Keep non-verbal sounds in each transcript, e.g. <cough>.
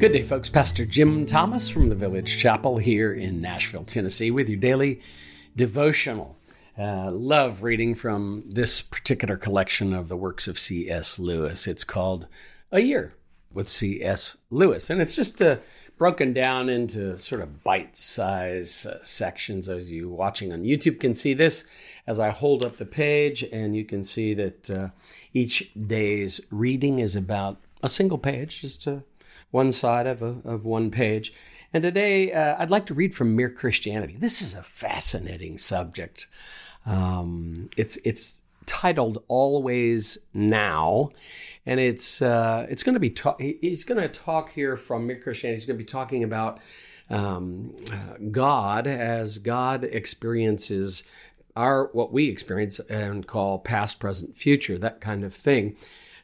Good day, folks. Pastor Jim Thomas from the Village Chapel here in Nashville, Tennessee, with your daily devotional. Uh, love reading from this particular collection of the works of C.S. Lewis. It's called A Year with C.S. Lewis, and it's just uh, broken down into sort of bite size uh, sections. As you watching on YouTube can see this as I hold up the page, and you can see that uh, each day's reading is about a single page, just to one side of, a, of one page. And today uh, I'd like to read from Mere Christianity. This is a fascinating subject. Um, it's it's titled "Always Now," and it's uh, it's going to be ta- he's going to talk here from Mere Christianity. He's going to be talking about um, uh, God as God experiences our what we experience and call past, present, future, that kind of thing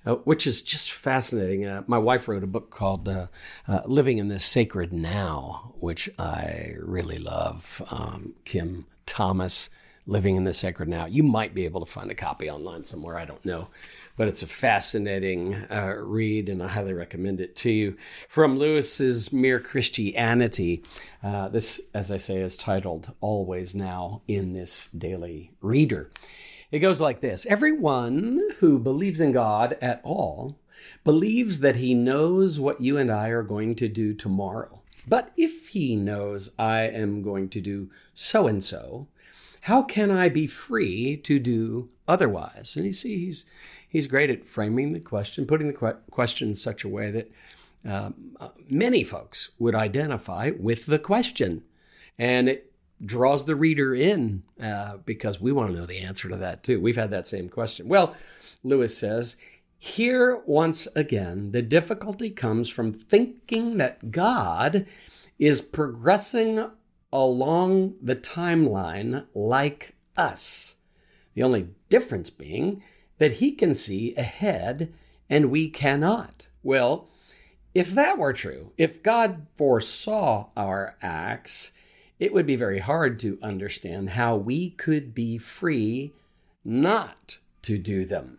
uh, which is just fascinating. Uh, my wife wrote a book called uh, uh Living in the Sacred Now, which I really love. Um, Kim Thomas, Living in the Sacred Now. You might be able to find a copy online somewhere, I don't know. But it's a fascinating uh, read, and I highly recommend it to you. From Lewis's Mere Christianity, this, as I say, is titled Always Now in this Daily Reader. It goes like this Everyone who believes in God at all believes that he knows what you and I are going to do tomorrow. But if he knows I am going to do so and so, how can I be free to do otherwise? And you see, he's, he's great at framing the question, putting the question in such a way that um, uh, many folks would identify with the question. And it draws the reader in uh, because we want to know the answer to that too. We've had that same question. Well, Lewis says, here once again, the difficulty comes from thinking that God is progressing along the timeline like us. The only difference being that he can see ahead and we cannot. Well, if that were true, if God foresaw our acts, it would be very hard to understand how we could be free not to do them.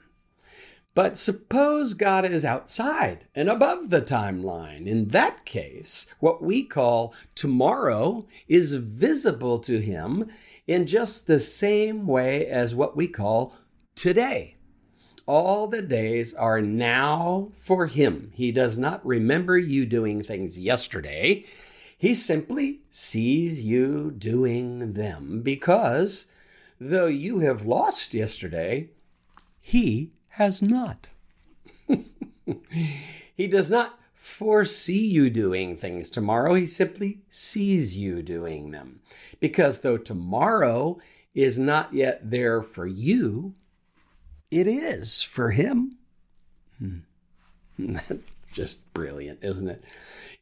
But suppose God is outside and above the timeline. In that case, what we call tomorrow is visible to him in just the same way as what we call today. All the days are now for him. He does not remember you doing things yesterday. He simply sees you doing them because though you have lost yesterday, he has not. <laughs> he does not foresee you doing things tomorrow, he simply sees you doing them. Because though tomorrow is not yet there for you, it is for him. Hmm. <laughs> Just brilliant, isn't it?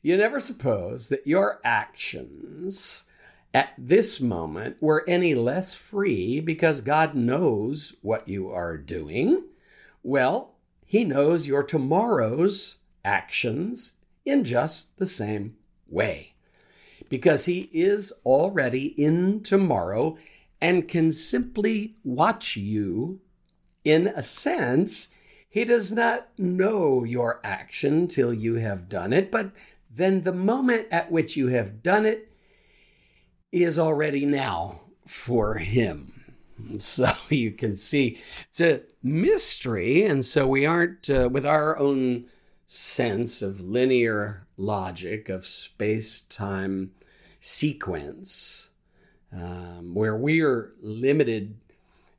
You never suppose that your actions at this moment were any less free because God knows what you are doing. Well, He knows your tomorrow's actions in just the same way because He is already in tomorrow and can simply watch you. In a sense, He does not know your action till you have done it, but then the moment at which you have done it is already now for him. <laughs> So you can see it's a mystery, and so we aren't uh, with our own sense of linear logic of space time sequence, um, where we are limited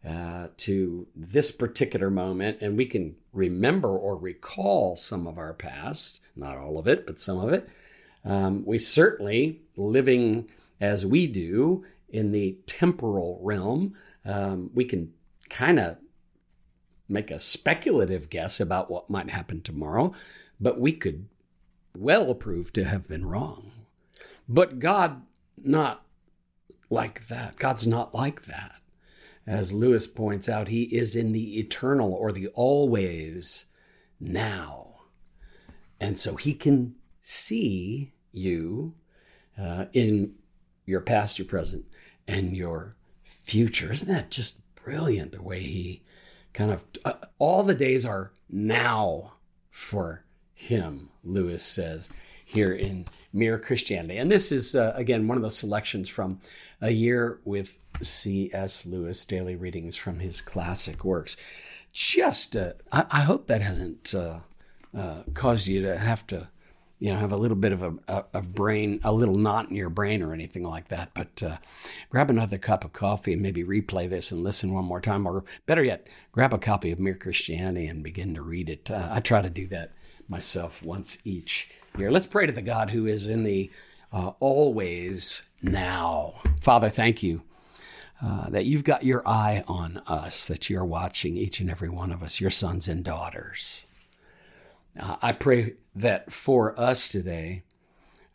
uh, to this particular moment, and we can remember or recall some of our past, not all of it, but some of it. Um, we certainly, living as we do in the temporal realm, um, we can kind of make a speculative guess about what might happen tomorrow, but we could well prove to have been wrong. But God, not like that. God's not like that. As Lewis points out, he is in the eternal or the always now. And so he can see you uh, in your past, your present, and your future. Isn't that just brilliant the way he kind of uh, all the days are now for him, Lewis says. here in Mere Christianity. And this is, uh, again, one of those selections from A Year with C.S. Lewis, daily readings from his classic works. Just, uh, I, I, hope that hasn't uh, uh, caused you to have to you know, have a little bit of a, a, a, brain, a little knot in your brain or anything like that. But uh, grab another cup of coffee and maybe replay this and listen one more time. Or better yet, grab a copy of Mere Christianity and begin to read it. Uh, I try to do that myself once each year. Let's pray to the God who is in the uh, always now. Father, thank you. Uh, that you've got your eye on us, that you're watching each and every one of us, your sons and daughters. Uh, I pray that for us today,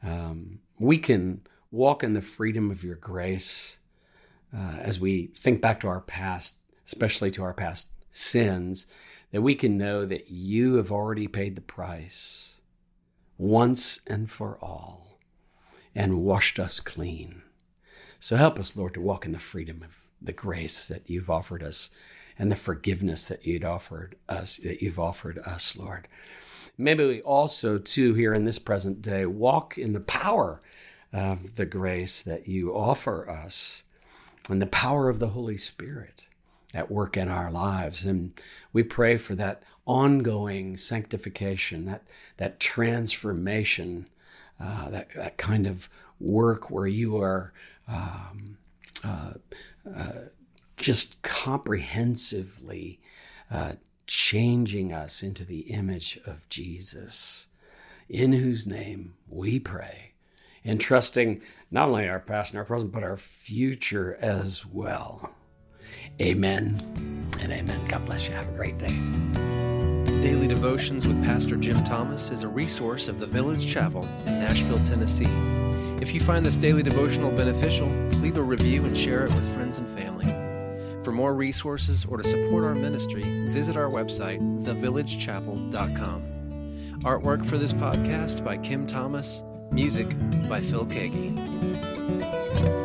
um, we can walk in the freedom of your grace uh, as we think back to our past, especially to our past sins, that we can know that you have already paid the price once and for all and washed us clean. So help us, Lord, to walk in the freedom of the grace that you've offered us and the forgiveness that you'd offered us, that you've offered us, Lord. Maybe we also, too, here in this present day, walk in the power of the grace that you offer us and the power of the Holy Spirit at work in our lives. And we pray for that ongoing sanctification, that, that transformation, uh, that, that kind of work where you are um, uh, uh, just comprehensively uh, changing us into the image of Jesus, in whose name we pray, entrusting not only our past and our present, but our future as well. Amen and amen. God bless you. Have a great day. Daily Devotions with Pastor Jim Thomas is a resource of the Village Chapel in Nashville, Tennessee. If you find this daily devotional beneficial, leave a review and share it with friends and family. For more resources or to support our ministry, visit our website, thevillagechapel.com. Artwork for this podcast by Kim Thomas, music by Phil Keaggy.